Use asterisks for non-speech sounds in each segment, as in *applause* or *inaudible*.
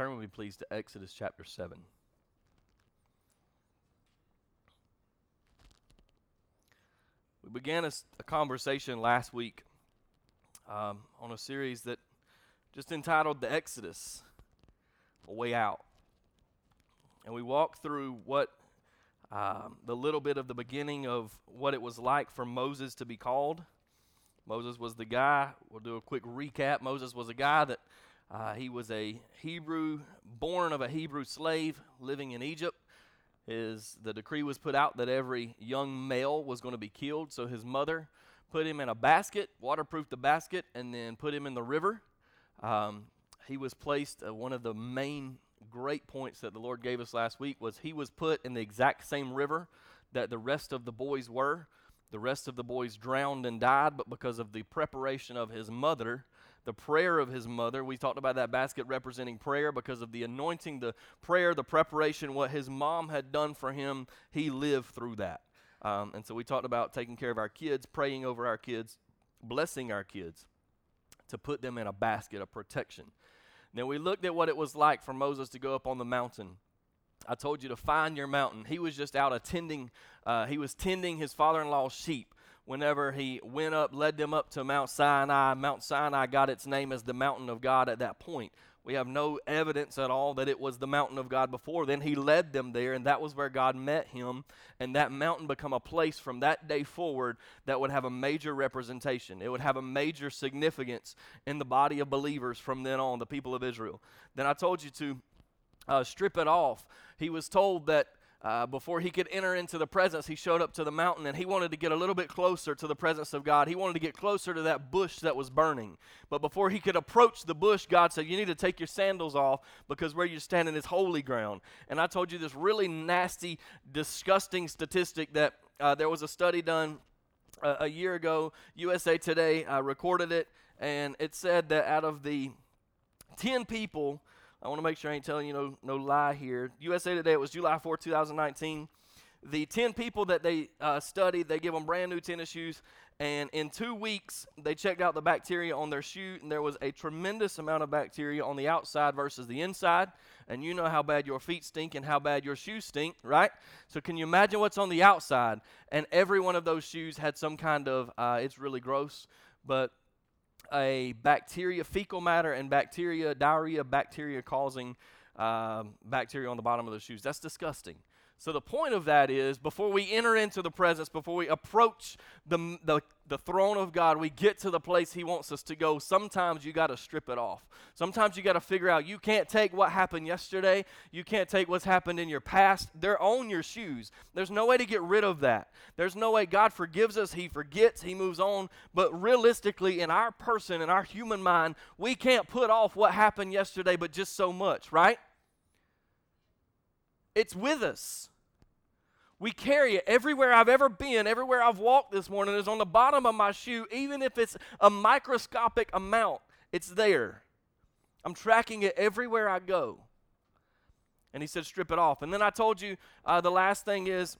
Turn with me, please, to Exodus chapter 7? We began a, a conversation last week um, on a series that just entitled The Exodus, A Way Out. And we walked through what um, the little bit of the beginning of what it was like for Moses to be called. Moses was the guy, we'll do a quick recap. Moses was a guy that uh, he was a Hebrew, born of a Hebrew slave living in Egypt. His, the decree was put out that every young male was going to be killed, so his mother put him in a basket, waterproofed the basket, and then put him in the river. Um, he was placed, uh, one of the main great points that the Lord gave us last week was he was put in the exact same river that the rest of the boys were. The rest of the boys drowned and died, but because of the preparation of his mother, the prayer of his mother. We talked about that basket representing prayer because of the anointing, the prayer, the preparation, what his mom had done for him. He lived through that. Um, and so we talked about taking care of our kids, praying over our kids, blessing our kids to put them in a basket of protection. Then we looked at what it was like for Moses to go up on the mountain. I told you to find your mountain. He was just out attending, uh, he was tending his father in law's sheep whenever he went up, led them up to Mount Sinai. Mount Sinai got its name as the mountain of God at that point. We have no evidence at all that it was the mountain of God before. Then he led them there, and that was where God met him. And that mountain become a place from that day forward that would have a major representation. It would have a major significance in the body of believers from then on, the people of Israel. Then I told you to uh, strip it off. He was told that uh, before he could enter into the presence, he showed up to the mountain and he wanted to get a little bit closer to the presence of God. He wanted to get closer to that bush that was burning. But before he could approach the bush, God said, You need to take your sandals off because where you're standing is holy ground. And I told you this really nasty, disgusting statistic that uh, there was a study done uh, a year ago. USA Today uh, recorded it, and it said that out of the 10 people I want to make sure I ain't telling you no, no lie here. USA Today, it was July 4, 2019. The 10 people that they uh, studied, they give them brand new tennis shoes, and in two weeks, they checked out the bacteria on their shoe, and there was a tremendous amount of bacteria on the outside versus the inside. And you know how bad your feet stink and how bad your shoes stink, right? So, can you imagine what's on the outside? And every one of those shoes had some kind of, uh, it's really gross, but a bacteria, fecal matter, and bacteria, diarrhea, bacteria causing um, bacteria on the bottom of the shoes. That's disgusting. So the point of that is before we enter into the presence, before we approach the, the, the throne of God, we get to the place He wants us to go. Sometimes you got to strip it off. Sometimes you got to figure out you can't take what happened yesterday. You can't take what's happened in your past. They're on your shoes. There's no way to get rid of that. There's no way God forgives us. He forgets. He moves on. But realistically, in our person, in our human mind, we can't put off what happened yesterday, but just so much, right? It's with us. We carry it everywhere I've ever been, everywhere I've walked this morning is on the bottom of my shoe, even if it's a microscopic amount, it's there. I'm tracking it everywhere I go. And he said, strip it off. And then I told you uh, the last thing is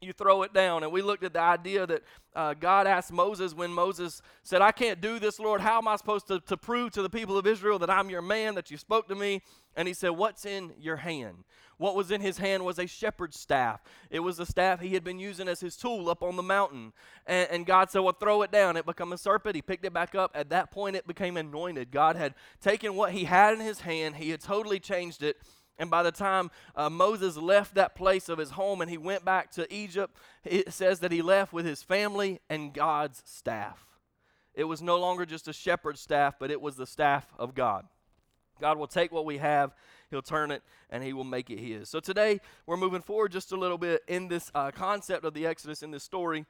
you throw it down. And we looked at the idea that uh, God asked Moses when Moses said, I can't do this, Lord. How am I supposed to, to prove to the people of Israel that I'm your man, that you spoke to me? And he said, What's in your hand? What was in his hand was a shepherd's staff. It was the staff he had been using as his tool up on the mountain. And, and God said, Well, throw it down. It became a serpent. He picked it back up. At that point, it became anointed. God had taken what he had in his hand, he had totally changed it. And by the time uh, Moses left that place of his home and he went back to Egypt, it says that he left with his family and God's staff. It was no longer just a shepherd's staff, but it was the staff of God. God will take what we have He'll turn it and He will make it His. So today we're moving forward just a little bit in this uh, concept of the Exodus, in this story.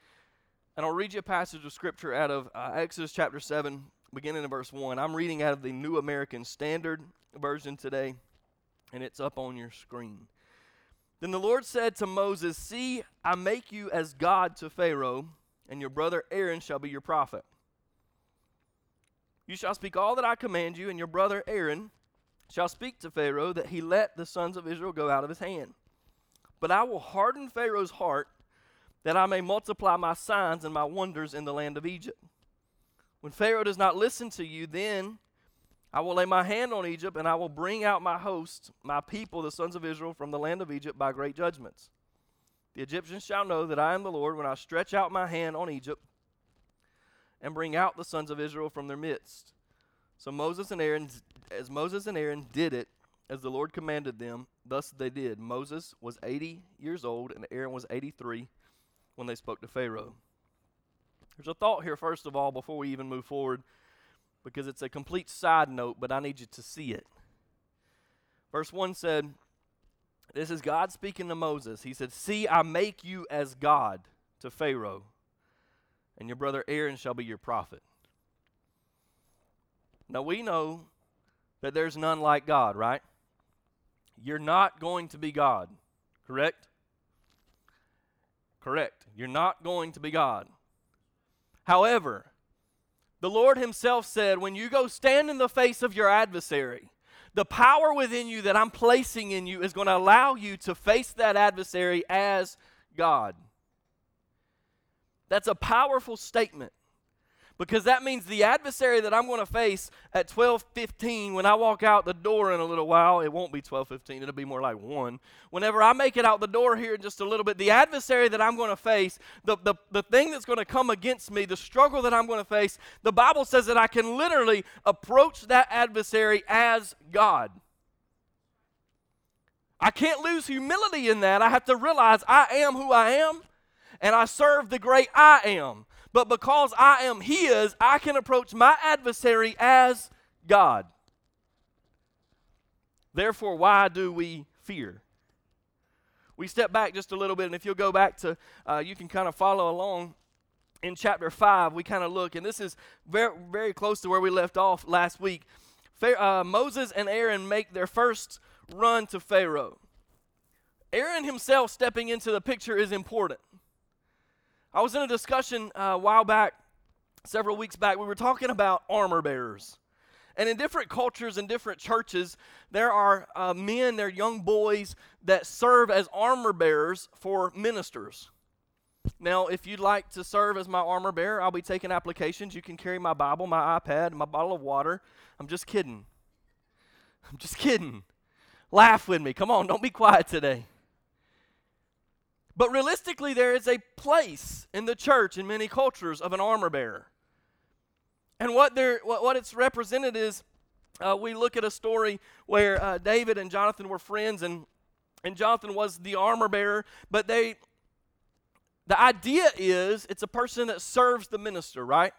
And I'll read you a passage of scripture out of uh, Exodus chapter 7. beginning in verse 1. I'm reading out of the New American Standard Version today, and it's up on your screen. Then the Lord said to Moses, See, I make you as God to Pharaoh, and your brother Aaron shall be your prophet. You shall speak all that I command you, and your brother Aaron shall speak to Pharaoh that he let the sons of Israel go out of his hand. But I will harden Pharaoh's heart that I may multiply my signs and my wonders in the land of Egypt. When Pharaoh does not listen to you, then I will lay my hand on Egypt, and I will bring out my host, my people, the sons of Israel, from the land of Egypt by great judgments. The Egyptians shall know that I am the Lord when I stretch out my hand on Egypt and bring out the sons of Israel from their midst. So Moses and Aaron, as Moses and Aaron did it, as the Lord commanded them, thus they did. Moses was 80 years old, and Aaron was 83 when they spoke to Pharaoh. There's a thought here, first of all, before we even move forward, because it's a complete side note, but I need you to see it. Verse 1 said, This is God speaking to Moses. He said, See, I make you as God to Pharaoh, and your brother Aaron shall be your prophet. Now we know that there's none like God, right? You're not going to be God, correct? Correct. You're not going to be God. However, the Lord Himself said, when you go stand in the face of your adversary, the power within you that I'm placing in you is going to allow you to face that adversary as God. That's a powerful statement because that means the adversary that I'm going to face at 12:15 when I walk out the door in a little while, it won't be 12:15, it'll be more like 1. Whenever I make it out the door here in just a little bit, the adversary that I'm going to face, the, the, the thing that's going to come against me, the struggle that I'm going to face, the Bible says that I can literally approach that adversary as God. I can't lose humility in that. I have to realize I am who I am and I serve the great I am. But because I am His, I can approach my adversary as God. Therefore, why do we fear? We step back just a little bit, and if you'll go back to, uh, you can kind of follow along in chapter 5. We kind of look, and this is very, very close to where we left off last week. Uh, Moses and Aaron make their first run to Pharaoh. Aaron himself stepping into the picture is important. I was in a discussion uh, a while back, several weeks back. We were talking about armor bearers. And in different cultures and different churches, there are uh, men, there are young boys that serve as armor bearers for ministers. Now, if you'd like to serve as my armor bearer, I'll be taking applications. You can carry my Bible, my iPad, my bottle of water. I'm just kidding. I'm just kidding. Laugh with me. Come on, don't be quiet today. But realistically, there is a place in the church in many cultures of an armor bearer. And what, they what, what it's represented is uh, we look at a story where uh, David and Jonathan were friends, and, and Jonathan was the armor bearer, but they, the idea is it's a person that serves the minister, right?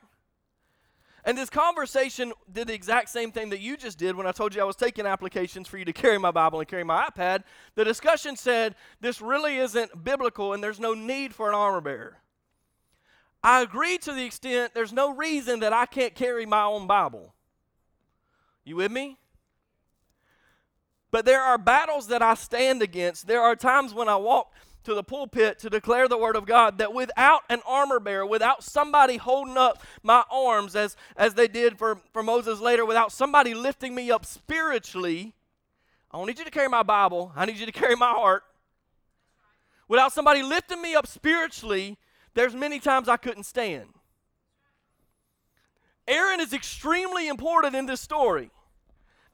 And this conversation did the exact same thing that you just did when I told you I was taking applications for you to carry my Bible and carry my iPad. The discussion said this really isn't biblical and there's no need for an armor bearer. I agree to the extent there's no reason that I can't carry my own Bible. You with me? But there are battles that I stand against. There are times when I walk to the pulpit to declare the word of God that without an armor bearer, without somebody holding up my arms as, as they did for, for Moses later, without somebody lifting me up spiritually, I don't need you to carry my Bible, I need you to carry my heart. Without somebody lifting me up spiritually, there's many times I couldn't stand. Aaron is extremely important in this story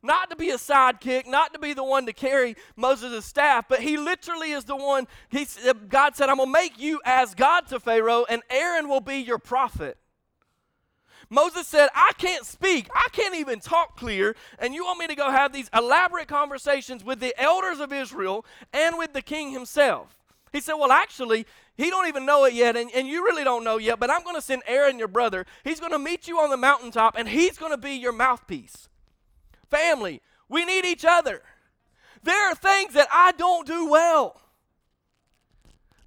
not to be a sidekick, not to be the one to carry Moses' staff, but he literally is the one. He, uh, God said, I'm going to make you as God to Pharaoh, and Aaron will be your prophet. Moses said, I can't speak. I can't even talk clear. And you want me to go have these elaborate conversations with the elders of Israel and with the king himself. He said, Well, actually, he don't even know it yet, and, and you really don't know yet, but I'm going to send Aaron, your brother. He's going to meet you on the mountaintop, and he's going to be your mouthpiece family. We need each other. There are things that I don't do well.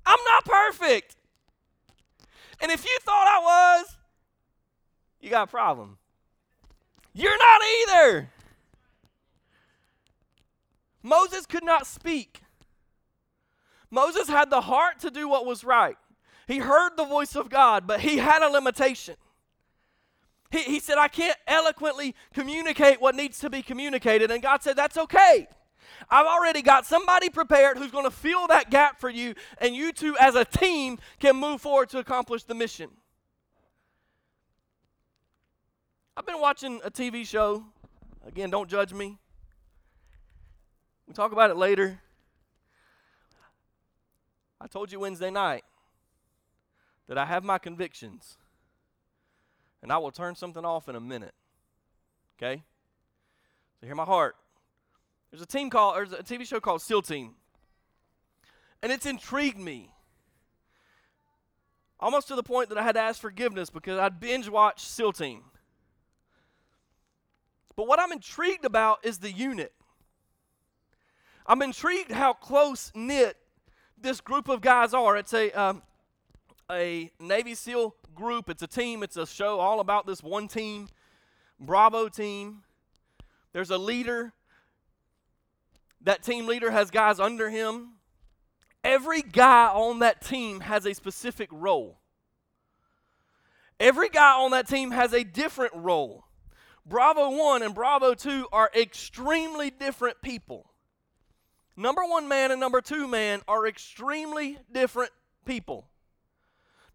I'm not perfect. And if you thought I was, you got a problem. You're not either. Moses could not speak. Moses had the heart to do what was right. He heard the voice of God, but he had a limitation. He, he said, I can't eloquently communicate what needs to be communicated. And God said, That's okay. I've already got somebody prepared who's going to fill that gap for you, and you two, as a team, can move forward to accomplish the mission. I've been watching a TV show. Again, don't judge me. We'll talk about it later. I told you Wednesday night that I have my convictions, and I will turn something off in a minute. Okay? So hear my heart. There's a team called, there's a TV show called SEAL Team, and it's intrigued me. Almost to the point that I had to ask forgiveness because I'd binge watched SEAL Team. But what I'm intrigued about is the unit. I'm intrigued how close knit this group of guys are. It's a um, a Navy SEAL group. It's a team. It's a show all about this one team, Bravo team. There's a leader. That team leader has guys under him. Every guy on that team has a specific role. Every guy on that team has a different role. Bravo 1 and Bravo 2 are extremely different people. Number one man and number two man are extremely different people.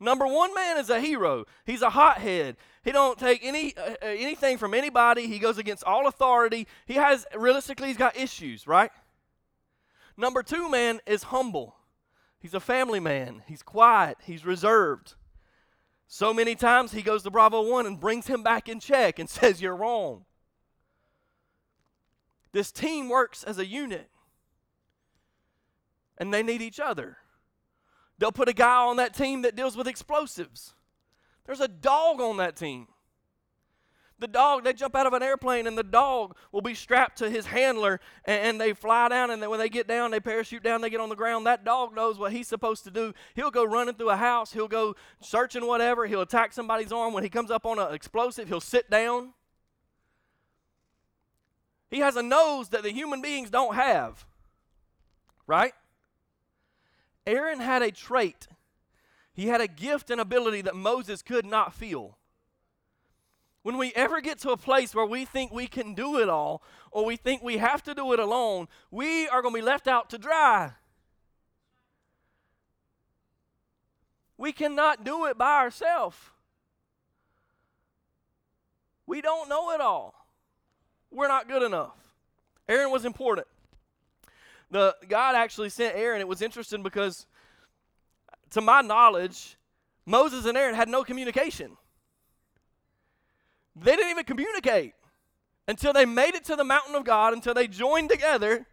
Number one man is a hero. He's a hothead. He don't take any uh, uh, anything from anybody. He goes against all authority. He has realistically he's got issues, right? Number two man is humble. He's a family man. He's quiet. He's reserved. So many times he goes to Bravo 1 and brings him back in check and *laughs* says, You're wrong. This team works as a unit and they need each other. They'll put a guy on that team that deals with explosives. There's a dog on that team. The dog, they jump out of an airplane and the dog will be strapped to his handler and, and they fly down. And then when they get down, they parachute down, they get on the ground. That dog knows what he's supposed to do. He'll go running through a house, he'll go searching whatever, he'll attack somebody's arm. When he comes up on an explosive, he'll sit down. He has a nose that the human beings don't have, right? Aaron had a trait. He had a gift and ability that Moses could not feel. When we ever get to a place where we think we can do it all or we think we have to do it alone, we are going to be left out to dry. We cannot do it by ourselves. We don't know it all. We're not good enough. Aaron was important the God actually sent Aaron. It was interesting because, to my knowledge, Moses and Aaron had no communication. They didn't even communicate until they made it to the mountain of God, until they joined together.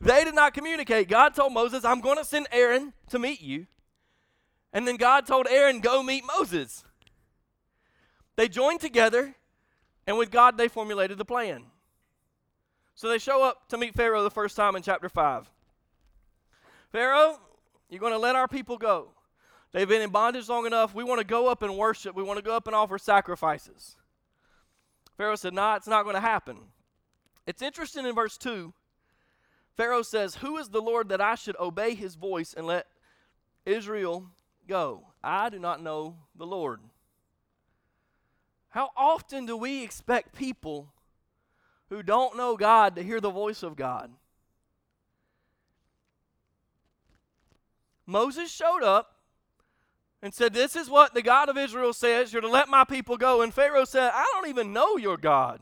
They did not communicate. God told Moses, I'm going to send Aaron to meet you. And then God told Aaron, Go meet Moses. They joined together, and with God, they formulated the plan. So they show up to meet Pharaoh the first time in chapter 5. Pharaoh, you're going to let our people go. They've been in bondage long enough. We want to go up and worship. We want to go up and offer sacrifices. Pharaoh said, Nah, it's not going to happen. It's interesting in verse 2. Pharaoh says, Who is the Lord that I should obey his voice and let Israel go? I do not know the Lord. How often do we expect people who don't know God to hear the voice of God. Moses showed up and said, This is what the God of Israel says. You're to let my people go. And Pharaoh said, I don't even know your God.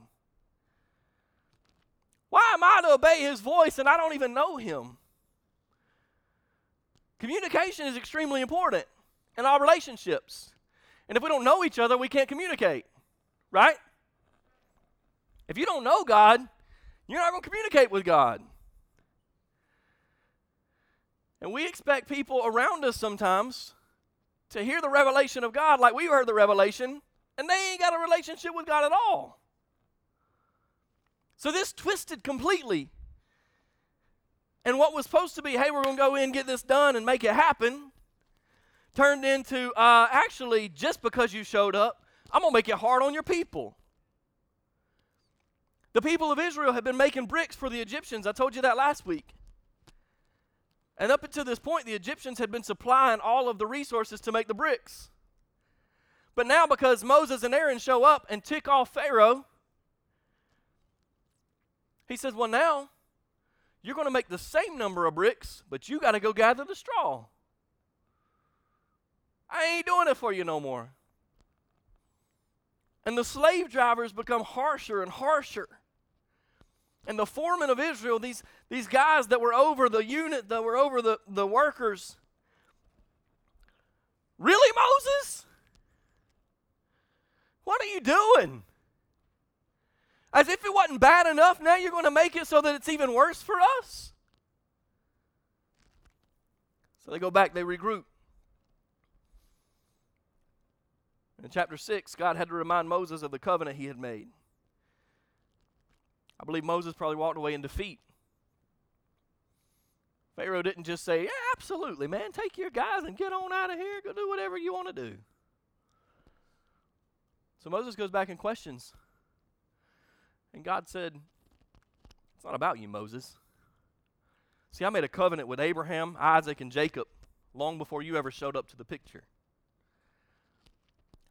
Why am I to obey his voice and I don't even know him? Communication is extremely important in our relationships. And if we don't know each other, we can't communicate, right? If you don't know God, you're not going to communicate with God. And we expect people around us sometimes to hear the revelation of God like we heard the revelation, and they ain't got a relationship with God at all. So this twisted completely. And what was supposed to be, hey, we're going to go in, get this done, and make it happen, turned into, uh, actually, just because you showed up, I'm going to make it hard on your people. The people of Israel had been making bricks for the Egyptians. I told you that last week. And up until this point, the Egyptians had been supplying all of the resources to make the bricks. But now, because Moses and Aaron show up and tick off Pharaoh, he says, Well, now you're going to make the same number of bricks, but you got to go gather the straw. I ain't doing it for you no more. And the slave drivers become harsher and harsher. And the foremen of Israel, these, these guys that were over the unit, that were over the, the workers, really, Moses? What are you doing? As if it wasn't bad enough, now you're going to make it so that it's even worse for us? So they go back, they regroup. In chapter 6, God had to remind Moses of the covenant he had made. I believe Moses probably walked away in defeat. Pharaoh didn't just say, yeah, absolutely, man, take your guys and get on out of here. Go do whatever you want to do. So Moses goes back and questions. And God said, It's not about you, Moses. See, I made a covenant with Abraham, Isaac, and Jacob long before you ever showed up to the picture.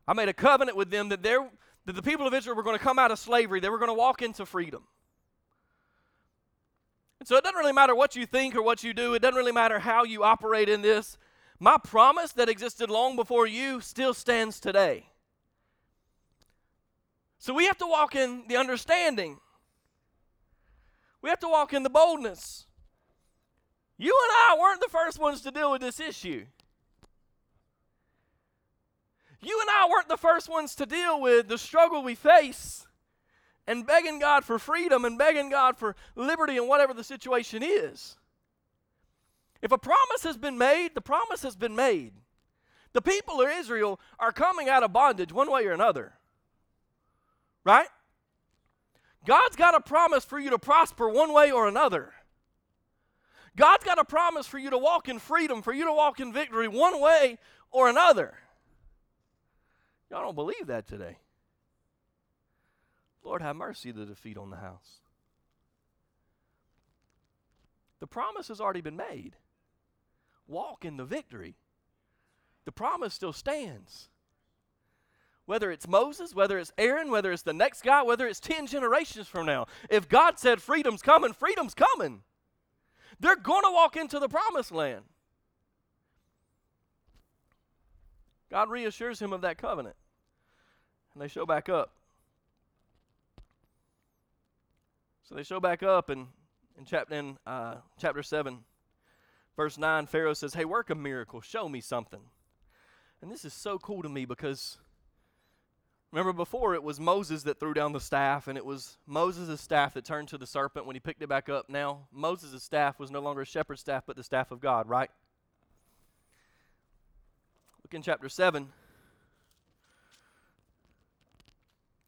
I made a covenant with them that, that the people of Israel were going to come out of slavery, they were going to walk into freedom. And so it doesn't really matter what you think or what you do, it doesn't really matter how you operate in this. My promise that existed long before you still stands today. So we have to walk in the understanding. We have to walk in the boldness. You and I weren't the first ones to deal with this issue. You and I weren't the first ones to deal with the struggle we face and begging God for freedom and begging God for liberty and whatever the situation is. If a promise has been made, the promise has been made. The people of Israel are coming out of bondage one way or another. Right? God's got a promise for you to prosper one way or another. God's got a promise for you to walk in freedom, for you to walk in victory one way or another. Y'all don't believe that today. Lord, have mercy, the defeat on the house. The promise has already been made. Walk in the victory. The promise still stands whether it's Moses, whether it's Aaron, whether it's the next guy, whether it's 10 generations from now. If God said freedom's coming, freedom's coming. They're going to walk into the promised land. God reassures him of that covenant. And they show back up. So they show back up in, in, chapter, in uh, chapter 7, verse 9. Pharaoh says, Hey, work a miracle. Show me something. And this is so cool to me because Remember before it was Moses that threw down the staff, and it was Moses' staff that turned to the serpent when he picked it back up. Now, Moses' staff was no longer a shepherd's staff, but the staff of God, right? Look in chapter 7,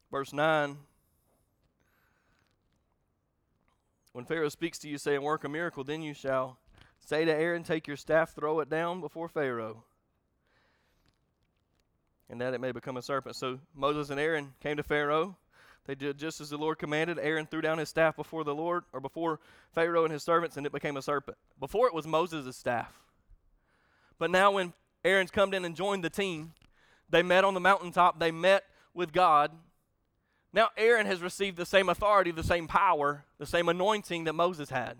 verse 9. When Pharaoh speaks to you, saying, Work a miracle, then you shall say to Aaron, Take your staff, throw it down before Pharaoh and that it may become a serpent. So Moses and Aaron came to Pharaoh. They did just as the Lord commanded. Aaron threw down his staff before the Lord, or before Pharaoh and his servants, and it became a serpent. Before it was Moses' staff. But now, when Aaron's come in and joined the team, they met on the mountaintop, they met with God. Now, Aaron has received the same authority, the same power, the same anointing that Moses had.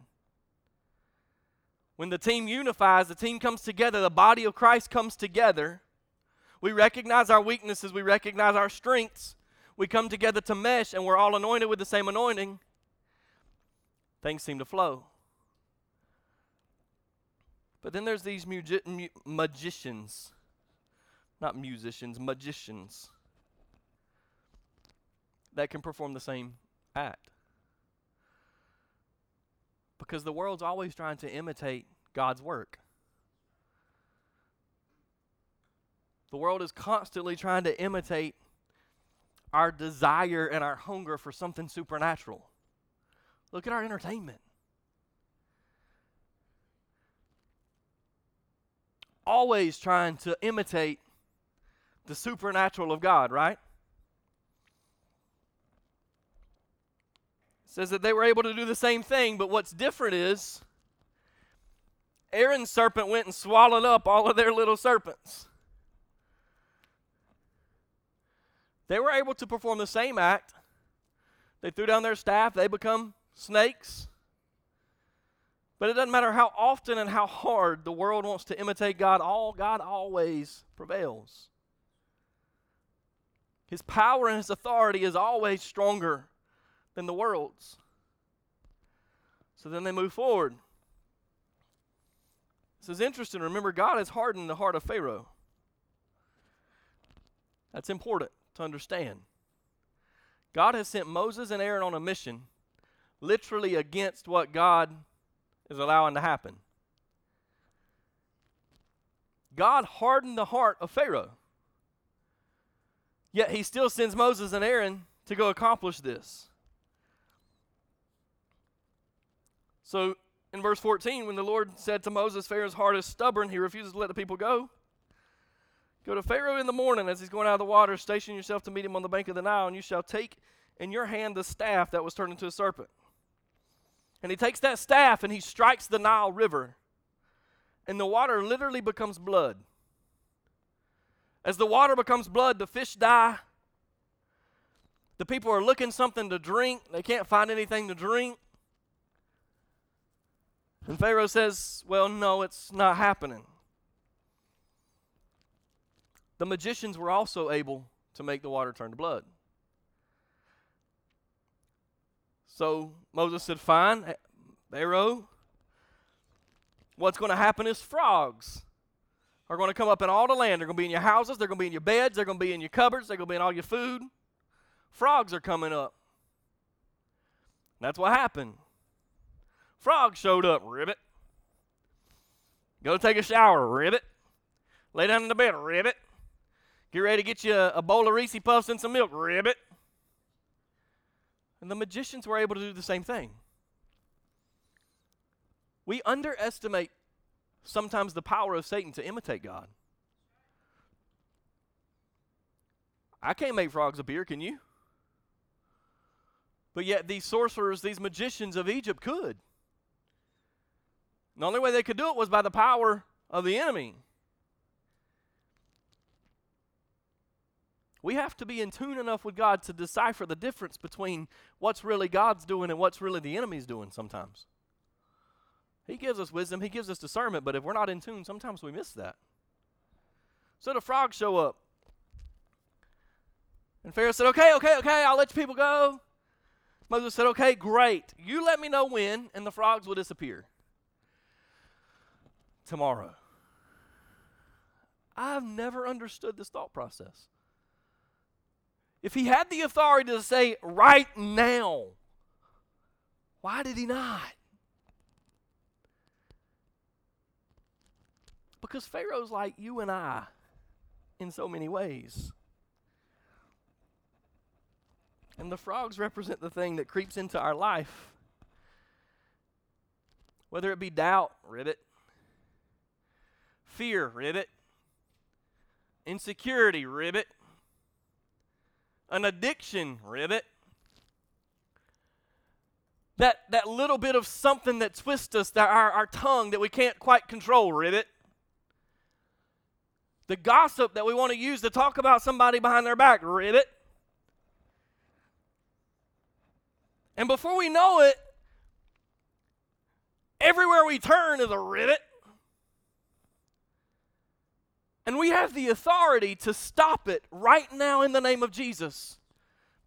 When the team unifies, the team comes together, the body of Christ comes together we recognize our weaknesses, we recognize our strengths. We come together to mesh, and we're all anointed with the same anointing. Things seem to flow. But then there's these mu- magicians, not musicians, magicians, that can perform the same act. Because the world's always trying to imitate God's work. The world is constantly trying to imitate our desire and our hunger for something supernatural. Look at our entertainment. Always trying to imitate the supernatural of God, right? Says that they were able to do the same thing, but what's different is Aaron's serpent went and swallowed up all of their little serpents. They were able to perform the same act. They threw down their staff, they become snakes. But it doesn't matter how often and how hard the world wants to imitate God, all God always prevails. His power and his authority is always stronger than the world's. So then they move forward. This is interesting. Remember, God has hardened the heart of Pharaoh. That's important to understand. God has sent Moses and Aaron on a mission, literally against what God is allowing to happen. God hardened the heart of Pharaoh. Yet he still sends Moses and Aaron to go accomplish this. So in verse 14, when the Lord said to Moses, Pharaoh's heart is stubborn, he refuses to let the people go. Go to Pharaoh in the morning as he's going out of the water, station yourself to meet him on the bank of the Nile, and you shall take in your hand the staff that was turned into a serpent. And he takes that staff and he strikes the Nile River, and the water literally becomes blood. As the water becomes blood, the fish die. The people are looking something to drink. They can't find anything to drink. And Pharaoh says, Well, no, it's not happening. The magicians were also able to make the water turn to blood. So Moses said, Fine, eh, Pharaoh, what's going to happen is frogs are going to come up in all the land. They're going to be in your houses, they're going to be in your beds, they're going to be in your cupboards, they're going to be in all your food. Frogs are coming up. That's what happened. Frog showed up, ribbit. Go take a shower, ribbit. Lay down in the bed, ribbit. Get ready to get you a, a bowl of Reese Puffs and some milk, ribbit. And the magicians were able to do the same thing. We underestimate sometimes the power of Satan to imitate God. I can't make frogs appear, can you? But yet, these sorcerers, these magicians of Egypt could. The only way they could do it was by the power of the enemy. We have to be in tune enough with God to decipher the difference between what's really God's doing and what's really the enemy's doing sometimes. He gives us wisdom, He gives us discernment, but if we're not in tune, sometimes we miss that. So the frogs show up. And Pharaoh said, Okay, okay, okay, I'll let you people go. Moses said, Okay, great. You let me know when, and the frogs will disappear tomorrow. I've never understood this thought process. If he had the authority to say right now, why did he not? Because Pharaoh's like you and I in so many ways. And the frogs represent the thing that creeps into our life. Whether it be doubt, ribbit, Fear, ribbit. Insecurity, ribbit. An addiction, ribbit. That, that little bit of something that twists us, that our, our tongue that we can't quite control, ribbit. The gossip that we want to use to talk about somebody behind their back, ribbit. And before we know it, everywhere we turn is a ribbit. And we have the authority to stop it right now in the name of Jesus.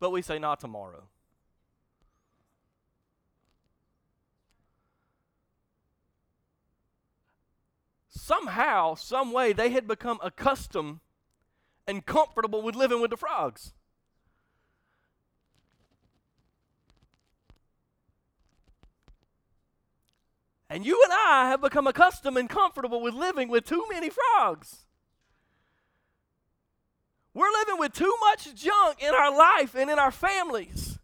But we say, not tomorrow. Somehow, some way, they had become accustomed and comfortable with living with the frogs. And you and I have become accustomed and comfortable with living with too many frogs. We're living with too much junk in our life and in our families.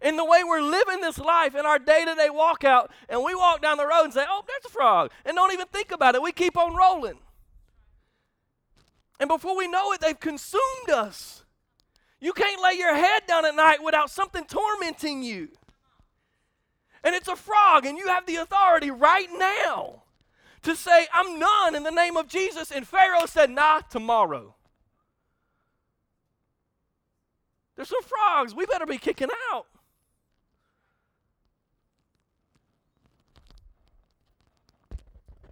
In the way we're living this life in our day to day walkout, and we walk down the road and say, Oh, there's a frog, and don't even think about it. We keep on rolling. And before we know it, they've consumed us. You can't lay your head down at night without something tormenting you. And it's a frog, and you have the authority right now to say, I'm none in the name of Jesus. And Pharaoh said, Nah, tomorrow. There's some frogs. We better be kicking out.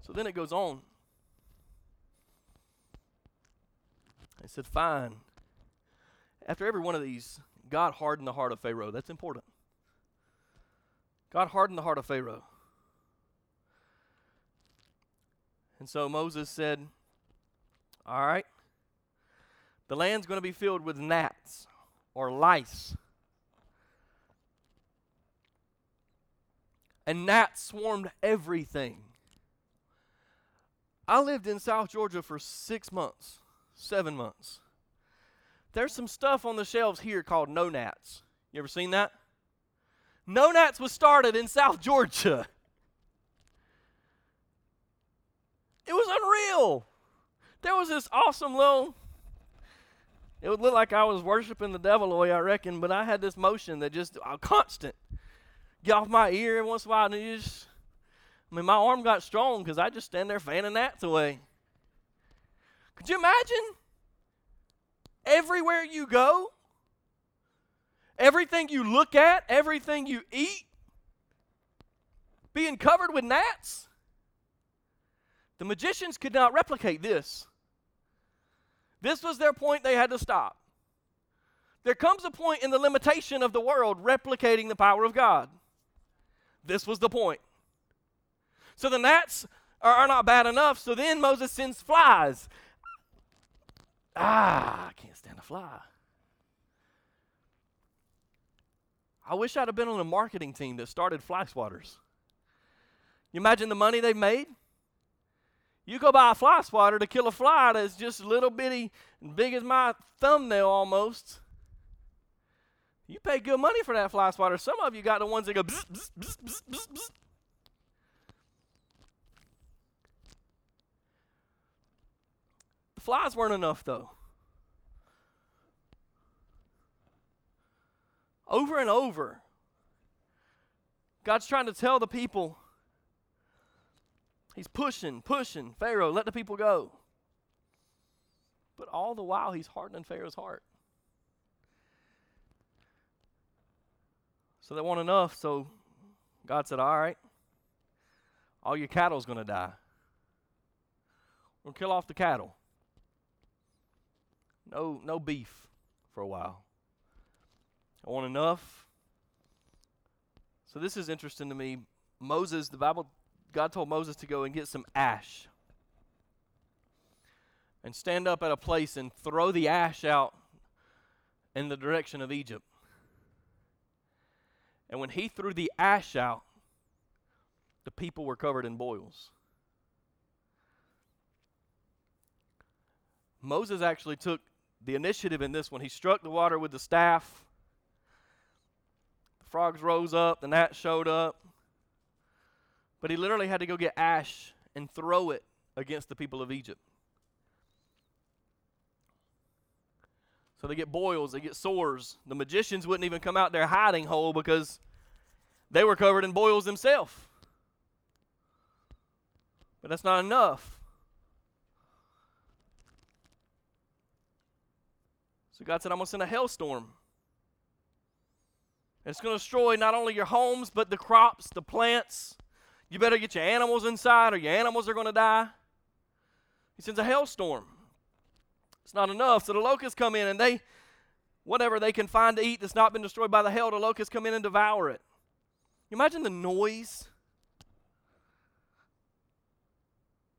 So then it goes on. He said, Fine. After every one of these, God hardened the heart of Pharaoh. That's important. God hardened the heart of Pharaoh. And so Moses said, All right, the land's going to be filled with gnats or lice. And gnats swarmed everything. I lived in South Georgia for six months, seven months. There's some stuff on the shelves here called No Nats. You ever seen that? No Nats was started in South Georgia. It was unreal. There was this awesome little. It would look like I was worshiping the devil away, I reckon, but I had this motion that just uh, constant. Get off my ear every once in a while, and just. I mean, my arm got strong because I just stand there fanning gnats away. Could you imagine? Everywhere you go, everything you look at, everything you eat, being covered with gnats? The magicians could not replicate this. This was their point, they had to stop. There comes a point in the limitation of the world replicating the power of God. This was the point. So the gnats are, are not bad enough, so then Moses sends flies. Ah, I can't stand a fly. I wish I'd have been on a marketing team that started fly swatters. You imagine the money they made? You go buy a fly swatter to kill a fly that's just a little bitty, big as my thumbnail almost. You pay good money for that fly swatter. Some of you got the ones that go bzz, bzz, bzz, bzz, bzz, bzz. The flies weren't enough though. Over and over, God's trying to tell the people He's pushing, pushing. Pharaoh, let the people go. But all the while, he's hardening Pharaoh's heart. So they want enough, so God said, All right, all your cattle's going to die. We'll kill off the cattle. No, no beef for a while. I want enough. So this is interesting to me. Moses, the Bible God told Moses to go and get some ash and stand up at a place and throw the ash out in the direction of Egypt. And when he threw the ash out, the people were covered in boils. Moses actually took the initiative in this one. He struck the water with the staff. The frogs rose up, the gnats showed up. But he literally had to go get ash and throw it against the people of Egypt. So they get boils, they get sores. The magicians wouldn't even come out their hiding hole because they were covered in boils themselves. But that's not enough. So God said, I'm going to send a hailstorm. It's going to destroy not only your homes, but the crops, the plants, you better get your animals inside or your animals are going to die. He sends a hailstorm. It's not enough. So the locusts come in and they, whatever they can find to eat that's not been destroyed by the hail, the locusts come in and devour it. You imagine the noise?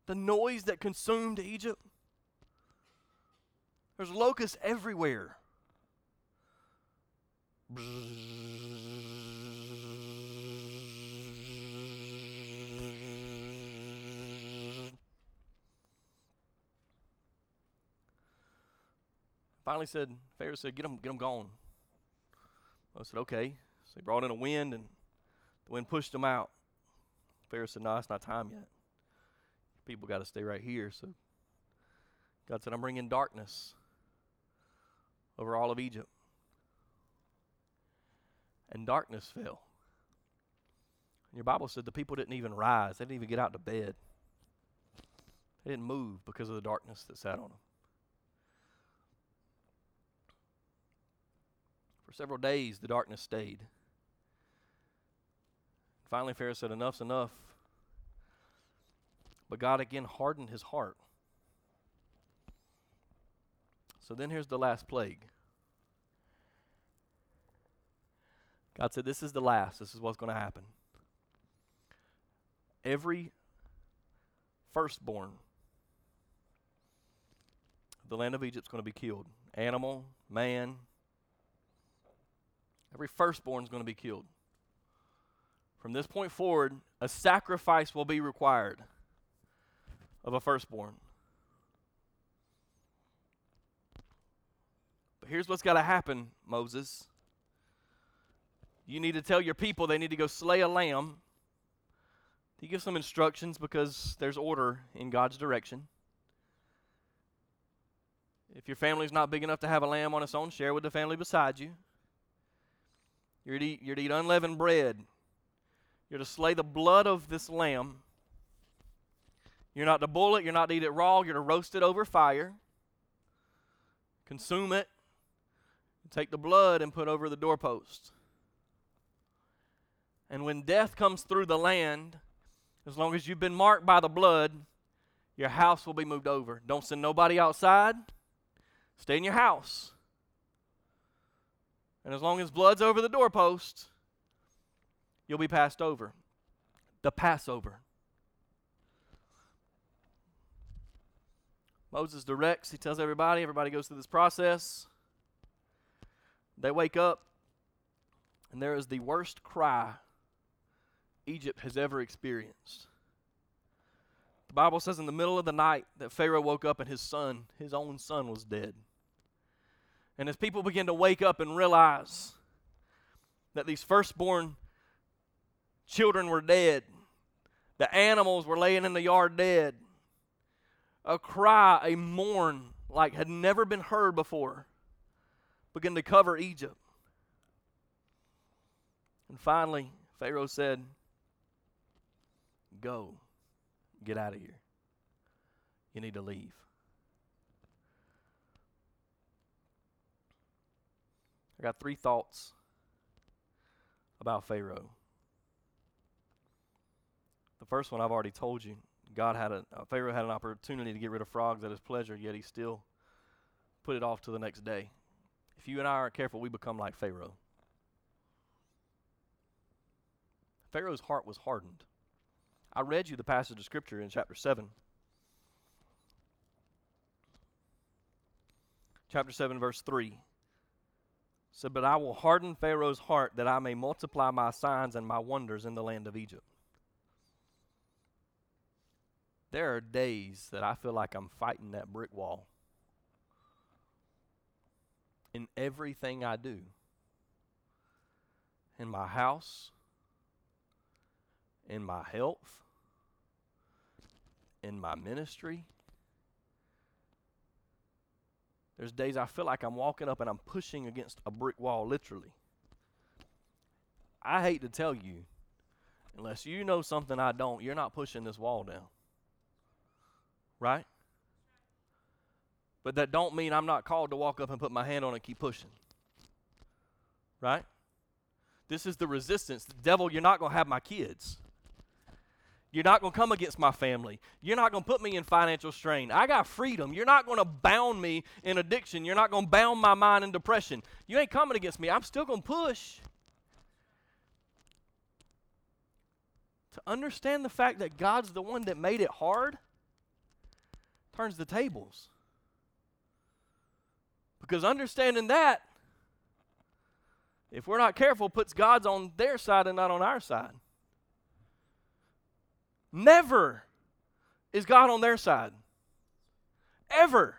The noise that consumed Egypt? There's locusts everywhere. Finally said, Pharaoh said, get them, get them gone. I said, okay. So he brought in a wind, and the wind pushed them out. Pharaoh said, no, it's not time yet. People got to stay right here. So God said, I'm bringing darkness over all of Egypt. And darkness fell. And Your Bible said the people didn't even rise, they didn't even get out to bed. They didn't move because of the darkness that sat on them. For several days, the darkness stayed. Finally, Pharaoh said, Enough's enough. But God again hardened his heart. So then here's the last plague. God said, This is the last. This is what's going to happen. Every firstborn the land of Egypt is going to be killed animal, man. Every firstborn is going to be killed. From this point forward, a sacrifice will be required of a firstborn. But here's what's got to happen, Moses. You need to tell your people they need to go slay a lamb. You give some instructions because there's order in God's direction. If your family's not big enough to have a lamb on its own, share with the family beside you. You're to eat, you're to eat unleavened bread. You're to slay the blood of this lamb. You're not to boil it, you're not to eat it raw, you're to roast it over fire. Consume it. Take the blood and put over the doorpost. And when death comes through the land, as long as you've been marked by the blood, your house will be moved over. Don't send nobody outside. Stay in your house. And as long as blood's over the doorpost, you'll be passed over. The Passover. Moses directs, he tells everybody, everybody goes through this process. They wake up, and there is the worst cry Egypt has ever experienced. The Bible says in the middle of the night that Pharaoh woke up and his son, his own son, was dead. And as people begin to wake up and realize that these firstborn children were dead, the animals were laying in the yard dead, a cry, a mourn like had never been heard before began to cover Egypt. And finally, Pharaoh said, Go, get out of here. You need to leave. Got three thoughts about Pharaoh. The first one I've already told you. God had a uh, Pharaoh had an opportunity to get rid of frogs at his pleasure, yet he still put it off to the next day. If you and I aren't careful, we become like Pharaoh. Pharaoh's heart was hardened. I read you the passage of scripture in chapter 7. Chapter 7, verse 3 said, But I will harden Pharaoh's heart that I may multiply my signs and my wonders in the land of Egypt. There are days that I feel like I'm fighting that brick wall in everything I do in my house, in my health, in my ministry. There's days I feel like I'm walking up and I'm pushing against a brick wall, literally. I hate to tell you, unless you know something I don't, you're not pushing this wall down. Right? But that don't mean I'm not called to walk up and put my hand on it and keep pushing. Right? This is the resistance. The devil, you're not going to have my kids. You're not going to come against my family. You're not going to put me in financial strain. I got freedom. You're not going to bound me in addiction. You're not going to bound my mind in depression. You ain't coming against me. I'm still going to push. To understand the fact that God's the one that made it hard turns the tables. Because understanding that, if we're not careful, puts God's on their side and not on our side. Never is God on their side. Ever.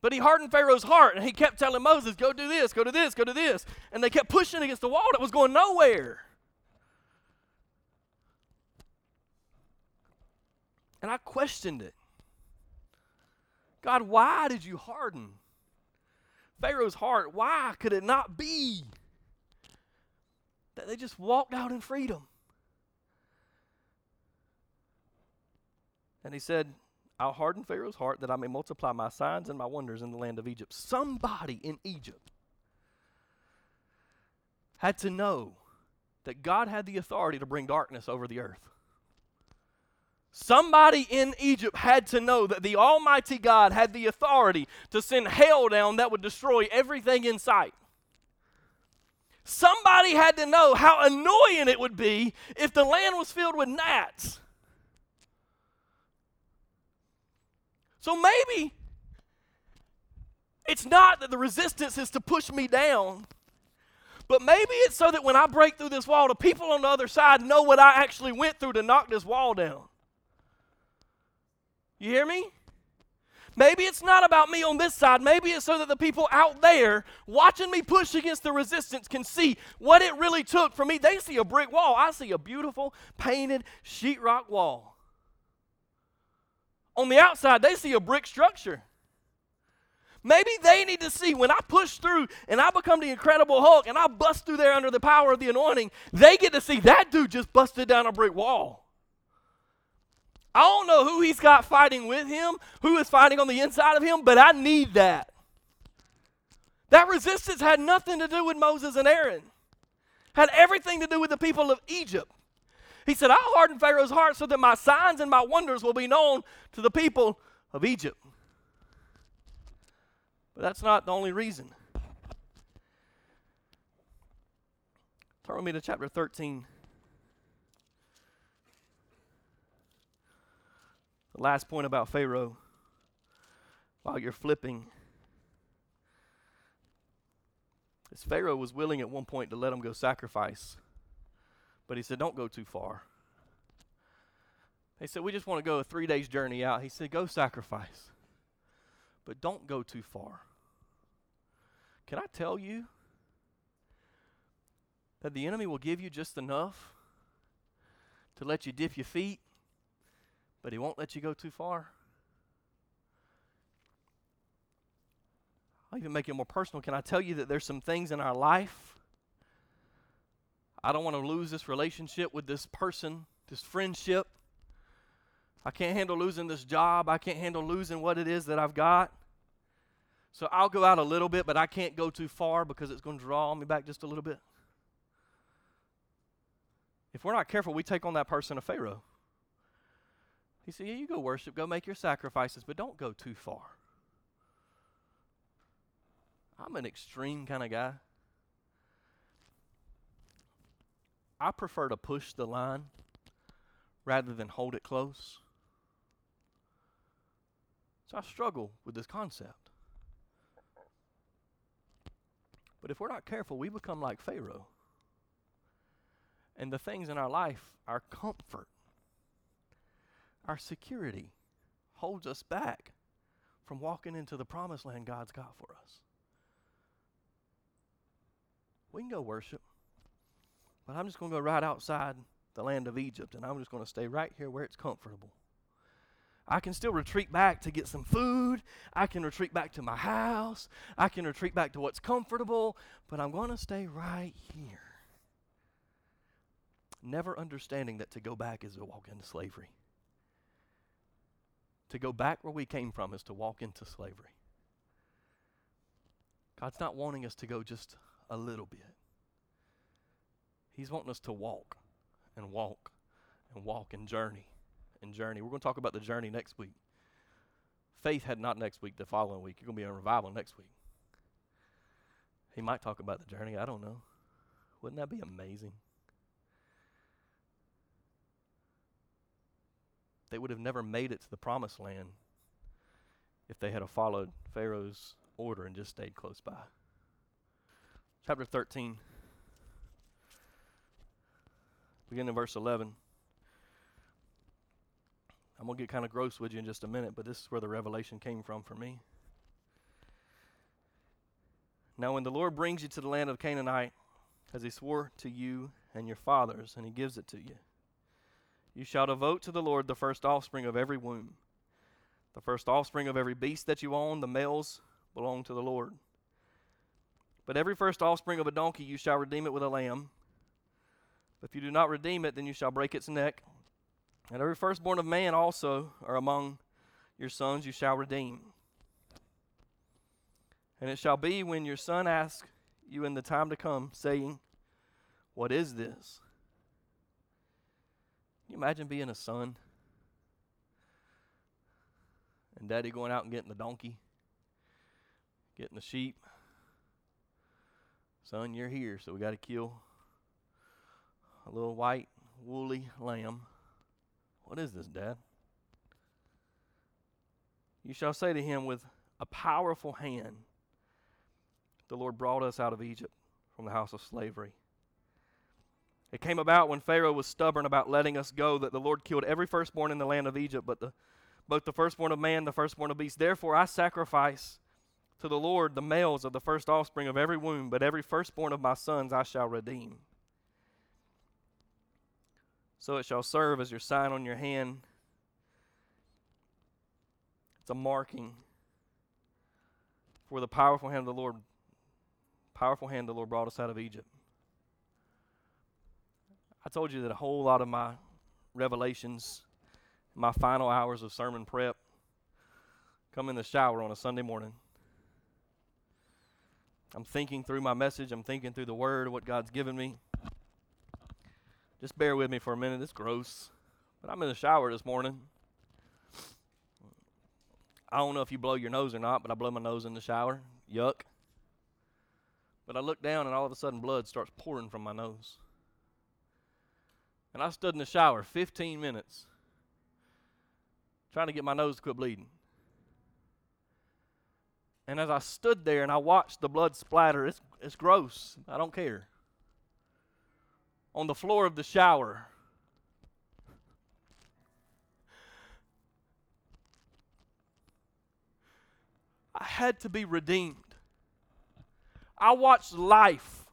But he hardened Pharaoh's heart and he kept telling Moses, go do this, go do this, go do this. And they kept pushing against the wall that was going nowhere. And I questioned it. God, why did you harden Pharaoh's heart? Why could it not be? That they just walked out in freedom. And he said, I'll harden Pharaoh's heart that I may multiply my signs and my wonders in the land of Egypt. Somebody in Egypt had to know that God had the authority to bring darkness over the earth. Somebody in Egypt had to know that the Almighty God had the authority to send hail down that would destroy everything in sight. Somebody had to know how annoying it would be if the land was filled with gnats. So maybe it's not that the resistance is to push me down, but maybe it's so that when I break through this wall, the people on the other side know what I actually went through to knock this wall down. You hear me? Maybe it's not about me on this side. Maybe it's so that the people out there watching me push against the resistance can see what it really took for me. They see a brick wall. I see a beautiful painted sheetrock wall. On the outside, they see a brick structure. Maybe they need to see when I push through and I become the incredible Hulk and I bust through there under the power of the anointing, they get to see that dude just busted down a brick wall. I don't know who he's got fighting with him, who is fighting on the inside of him, but I need that. That resistance had nothing to do with Moses and Aaron. Had everything to do with the people of Egypt. He said, I'll harden Pharaoh's heart so that my signs and my wonders will be known to the people of Egypt. But that's not the only reason. Turn with me to chapter 13. The last point about Pharaoh, while you're flipping, is Pharaoh was willing at one point to let him go sacrifice but he said, Don't go too far. They said, We just want to go a three days journey out. He said, Go sacrifice, but don't go too far. Can I tell you that the enemy will give you just enough to let you dip your feet, but he won't let you go too far? I'll even make it more personal. Can I tell you that there's some things in our life I don't want to lose this relationship with this person, this friendship. I can't handle losing this job. I can't handle losing what it is that I've got. So I'll go out a little bit, but I can't go too far because it's going to draw me back just a little bit. If we're not careful, we take on that person of Pharaoh. He said, Yeah, you go worship, go make your sacrifices, but don't go too far. I'm an extreme kind of guy. I prefer to push the line rather than hold it close. So I struggle with this concept. But if we're not careful, we become like Pharaoh. And the things in our life, our comfort, our security, holds us back from walking into the promised land God's got for us. We can go worship. But I'm just going to go right outside the land of Egypt and I'm just going to stay right here where it's comfortable. I can still retreat back to get some food. I can retreat back to my house. I can retreat back to what's comfortable, but I'm going to stay right here. Never understanding that to go back is to walk into slavery. To go back where we came from is to walk into slavery. God's not wanting us to go just a little bit. He's wanting us to walk and walk and walk and journey and journey. We're going to talk about the journey next week. Faith had not next week, the following week. You're going to be in revival next week. He might talk about the journey. I don't know. Wouldn't that be amazing? They would have never made it to the promised land if they had followed Pharaoh's order and just stayed close by. Chapter 13. Begin in verse 11. I'm going to get kind of gross with you in just a minute, but this is where the revelation came from for me. Now, when the Lord brings you to the land of Canaanite, as he swore to you and your fathers, and he gives it to you, you shall devote to the Lord the first offspring of every womb. The first offspring of every beast that you own, the males belong to the Lord. But every first offspring of a donkey you shall redeem it with a lamb. If you do not redeem it, then you shall break its neck. And every firstborn of man also, or among your sons, you shall redeem. And it shall be when your son asks you in the time to come, saying, What is this? You imagine being a son? And daddy going out and getting the donkey, getting the sheep. Son, you're here, so we got to kill a little white, woolly lamb. What is this, Dad? You shall say to him, With a powerful hand, the Lord brought us out of Egypt from the house of slavery. It came about when Pharaoh was stubborn about letting us go that the Lord killed every firstborn in the land of Egypt, but the, both the firstborn of man, the firstborn of beast. Therefore I sacrifice to the Lord the males of the first offspring of every womb, but every firstborn of my sons I shall redeem. So it shall serve as your sign on your hand. It's a marking for the powerful hand of the Lord. Powerful hand the Lord brought us out of Egypt. I told you that a whole lot of my revelations, my final hours of sermon prep, come in the shower on a Sunday morning. I'm thinking through my message, I'm thinking through the word, what God's given me. Just bear with me for a minute. It's gross. But I'm in the shower this morning. I don't know if you blow your nose or not, but I blow my nose in the shower. Yuck. But I look down and all of a sudden blood starts pouring from my nose. And I stood in the shower 15 minutes trying to get my nose to quit bleeding. And as I stood there and I watched the blood splatter, it's, it's gross. I don't care on the floor of the shower. I had to be redeemed. I watched life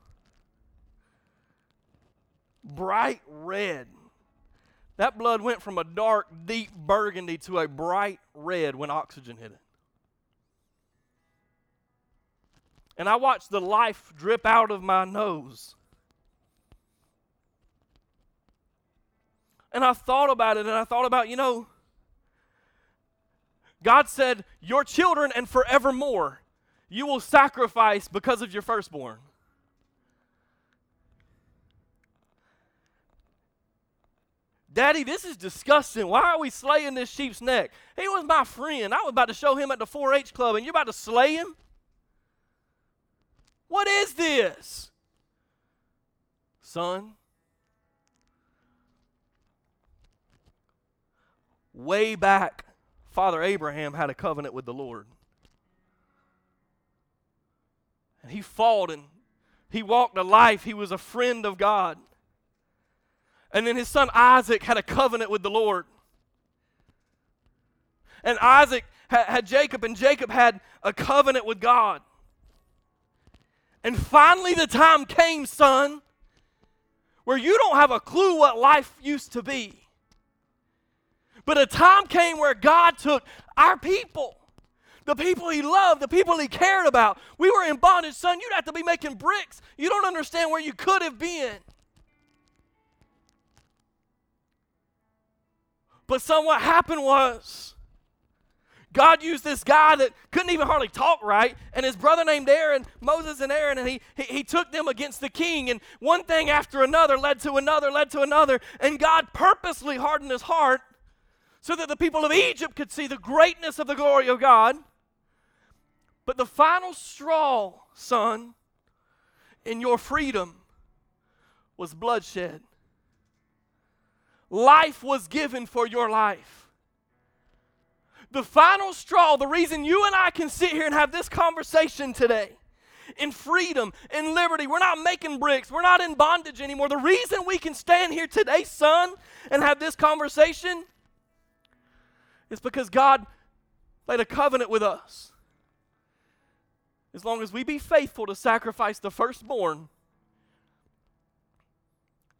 bright red. That blood went from a dark, deep burgundy to a bright red when oxygen hit it. And I watched the life drip out of my nose. And I thought about it and I thought about, you know, God said, Your children and forevermore you will sacrifice because of your firstborn. Daddy, this is disgusting. Why are we slaying this sheep's neck? He was my friend. I was about to show him at the 4 H club, and you're about to slay him? What is this? Son, way back, Father Abraham had a covenant with the Lord. And he fought and he walked a life. He was a friend of God. And then his son Isaac had a covenant with the Lord. And Isaac had, Jacob, and Jacob had a covenant with God. And finally, the time came, son, where you don't have a clue what life used to be. But a time came where God took our people, the people He loved, the people He cared about. We were in bondage, son. You'd have to be making bricks. You don't understand where you could have been. But son, what happened was God used this guy that couldn't even hardly talk right, and his brother named Aaron, Moses and Aaron, and he, he, he took them against the king. And one thing after another led to another, led to another. And God purposely hardened his heart so that the people of Egypt could see the greatness of the glory of God. But the final straw, son, in your freedom was bloodshed. Life was given for your life. The final straw, the reason you and I can sit here and have this conversation today in freedom, in liberty. We're not making bricks. We're not in bondage anymore. The reason we can stand here today, son, and have this conversation is because God made a covenant with us. As long as we be faithful to sacrifice the firstborn,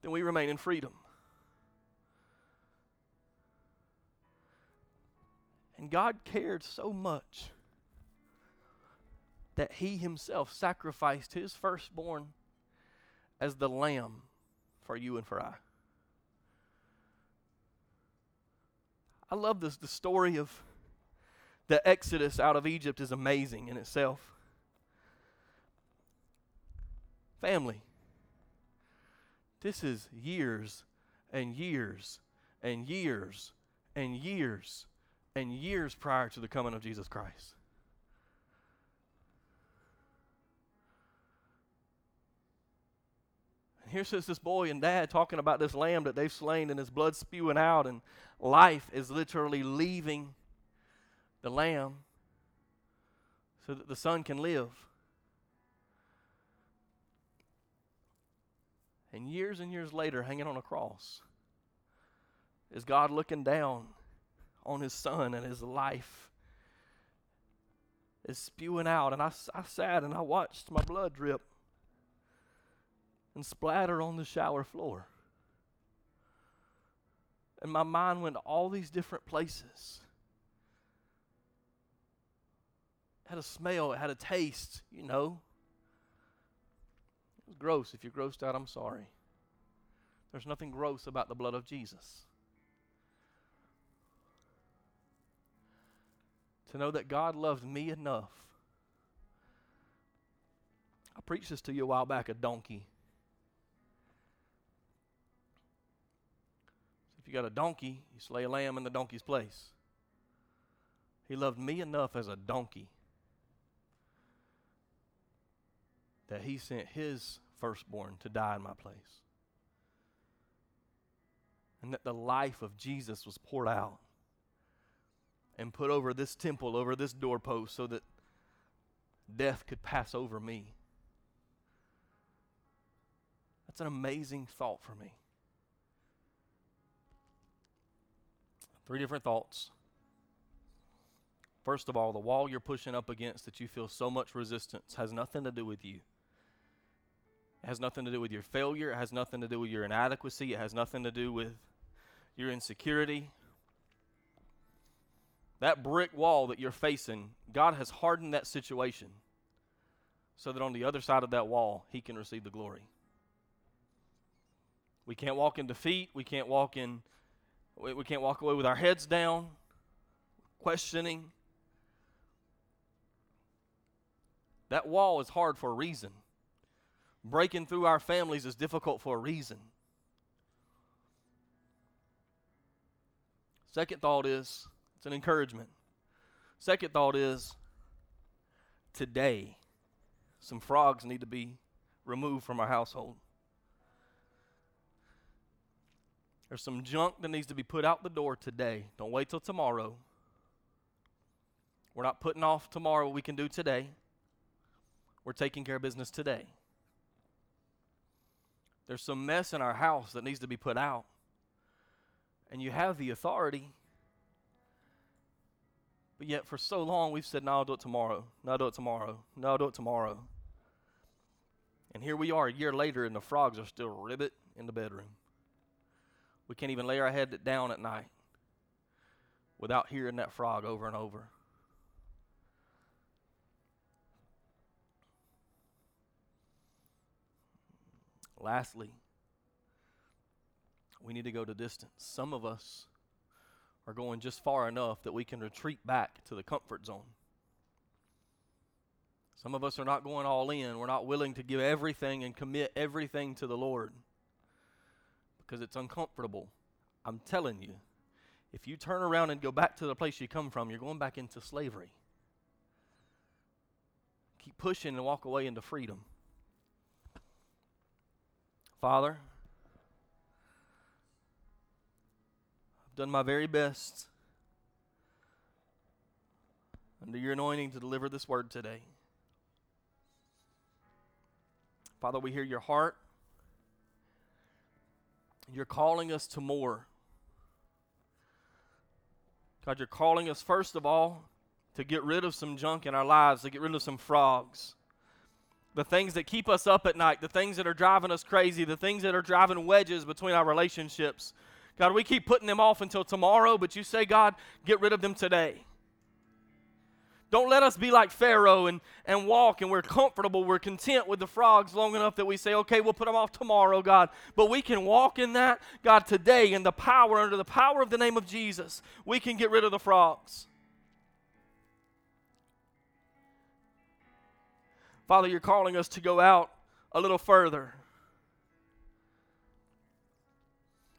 then we remain in freedom. And God cared so much that He Himself sacrificed His firstborn as the lamb for you and for I. I love this. The story of the Exodus out of Egypt is amazing in itself. Family, this is years and years and years and years and years prior to the coming of Jesus Christ. And here sits this boy and dad talking about this lamb that they've slain and his blood spewing out, and life is literally leaving the lamb so that the son can live. And years and years later, hanging on a cross, is God looking down on his son and his life is spewing out. And I, I sat and I watched my blood drip and splatter on the shower floor. And my mind went to all these different places. It had a smell, it had a taste, you know. It was gross. If you're grossed out, I'm sorry. There's nothing gross about the blood of Jesus. To know that God loved me enough. I preached this to you a while back a donkey. If you got a donkey, you slay a lamb in the donkey's place. He loved me enough as a donkey that he sent his firstborn to die in my place. And that the life of Jesus was poured out and put over this temple, over this doorpost, so that death could pass over me. That's an amazing thought for me. Three different thoughts. First of all, the wall you're pushing up against that you feel so much resistance has nothing to do with you. It has nothing to do with your failure. It has nothing to do with your inadequacy. It has nothing to do with your insecurity. That brick wall that you're facing, God has hardened that situation so that on the other side of that wall, He can receive the glory. We can't walk in defeat. We can't walk in we, can't walk away with our heads down, questioning. That wall is hard for a reason. Breaking through our families is difficult for a reason. Second thought is it's an encouragement. Second thought is today, some frogs need to be removed from our household. There's some junk that needs to be put out the door today. Don't wait till tomorrow. We're not putting off tomorrow what we can do today. We're taking care of business today. There's some mess in our house that needs to be put out. And you have the authority. But yet, for so long, we've said, No, I'll do it tomorrow. No, I'll do it tomorrow. No, I'll do it tomorrow. And here we are a year later, and the frogs are still ribbit in the bedroom. We can't even lay our head down at night without hearing that frog over and over. Lastly, we need to go to distance. Some of us are going just far enough that we can retreat back to the comfort zone. Some of us are not going all in. We're not willing to give everything and commit everything to the Lord because it's uncomfortable. I'm telling you, if you turn around and go back to the place you come from, you're going back into slavery. Keep pushing and walk away into freedom. Father, done my very best under your anointing to deliver this word today. Father, we hear your heart. You're calling us to more. God, you're calling us, first of all, to get rid of some junk in our lives, to get rid of some frogs. The things that keep us up at night, the things that are driving us crazy, the things that are driving wedges between our relationships. God, we keep putting them off until tomorrow, but you say, God, get rid of them today. Don't let us be like Pharaoh and, and walk and we're comfortable, we're content with the frogs long enough that we say, okay, we'll put them off tomorrow, God. But we can walk in that, God, today in the power, under the power of the name of Jesus. We can get rid of the frogs. Father, you're calling us to go out a little further.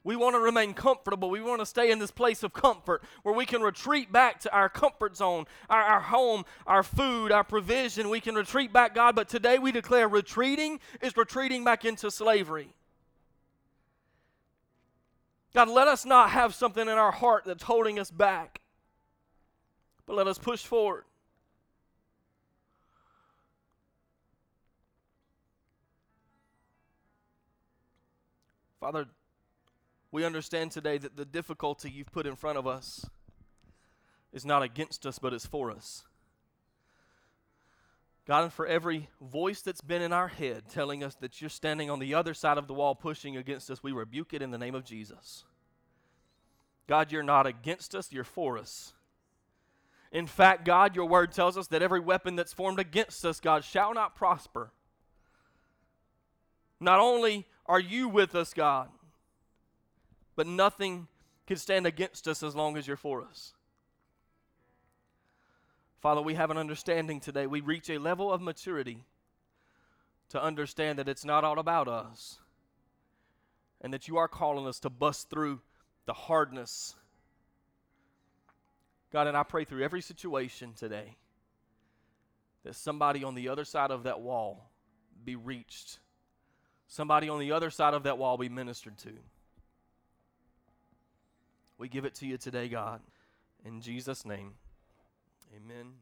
We want to remain comfortable. We want to stay in this place of comfort where we can retreat back to our comfort zone, our, our home, our food, our provision. We can retreat back, God. But today we declare retreating is retreating back into slavery. God, let us not have something in our heart that's holding us back, but let us push forward. Father, we understand today that the difficulty you've put in front of us is not against us, but it's for us. God, and for every voice that's been in our head telling us that you're standing on the other side of the wall pushing against us, we rebuke it in the name of Jesus. God, you're not against us, you're for us. In fact, God, your word tells us that every weapon that's formed against us, God, shall not prosper. Not only are you with us, God, but nothing can stand against us as long as you're for us. Father, we have an understanding today. We reach a level of maturity to understand that it's not all about us and that you are calling us to bust through the hardness. God, and I pray through every situation today that somebody on the other side of that wall be reached, somebody on the other side of that wall be ministered to. We give it to you today, God. In Jesus' name, amen.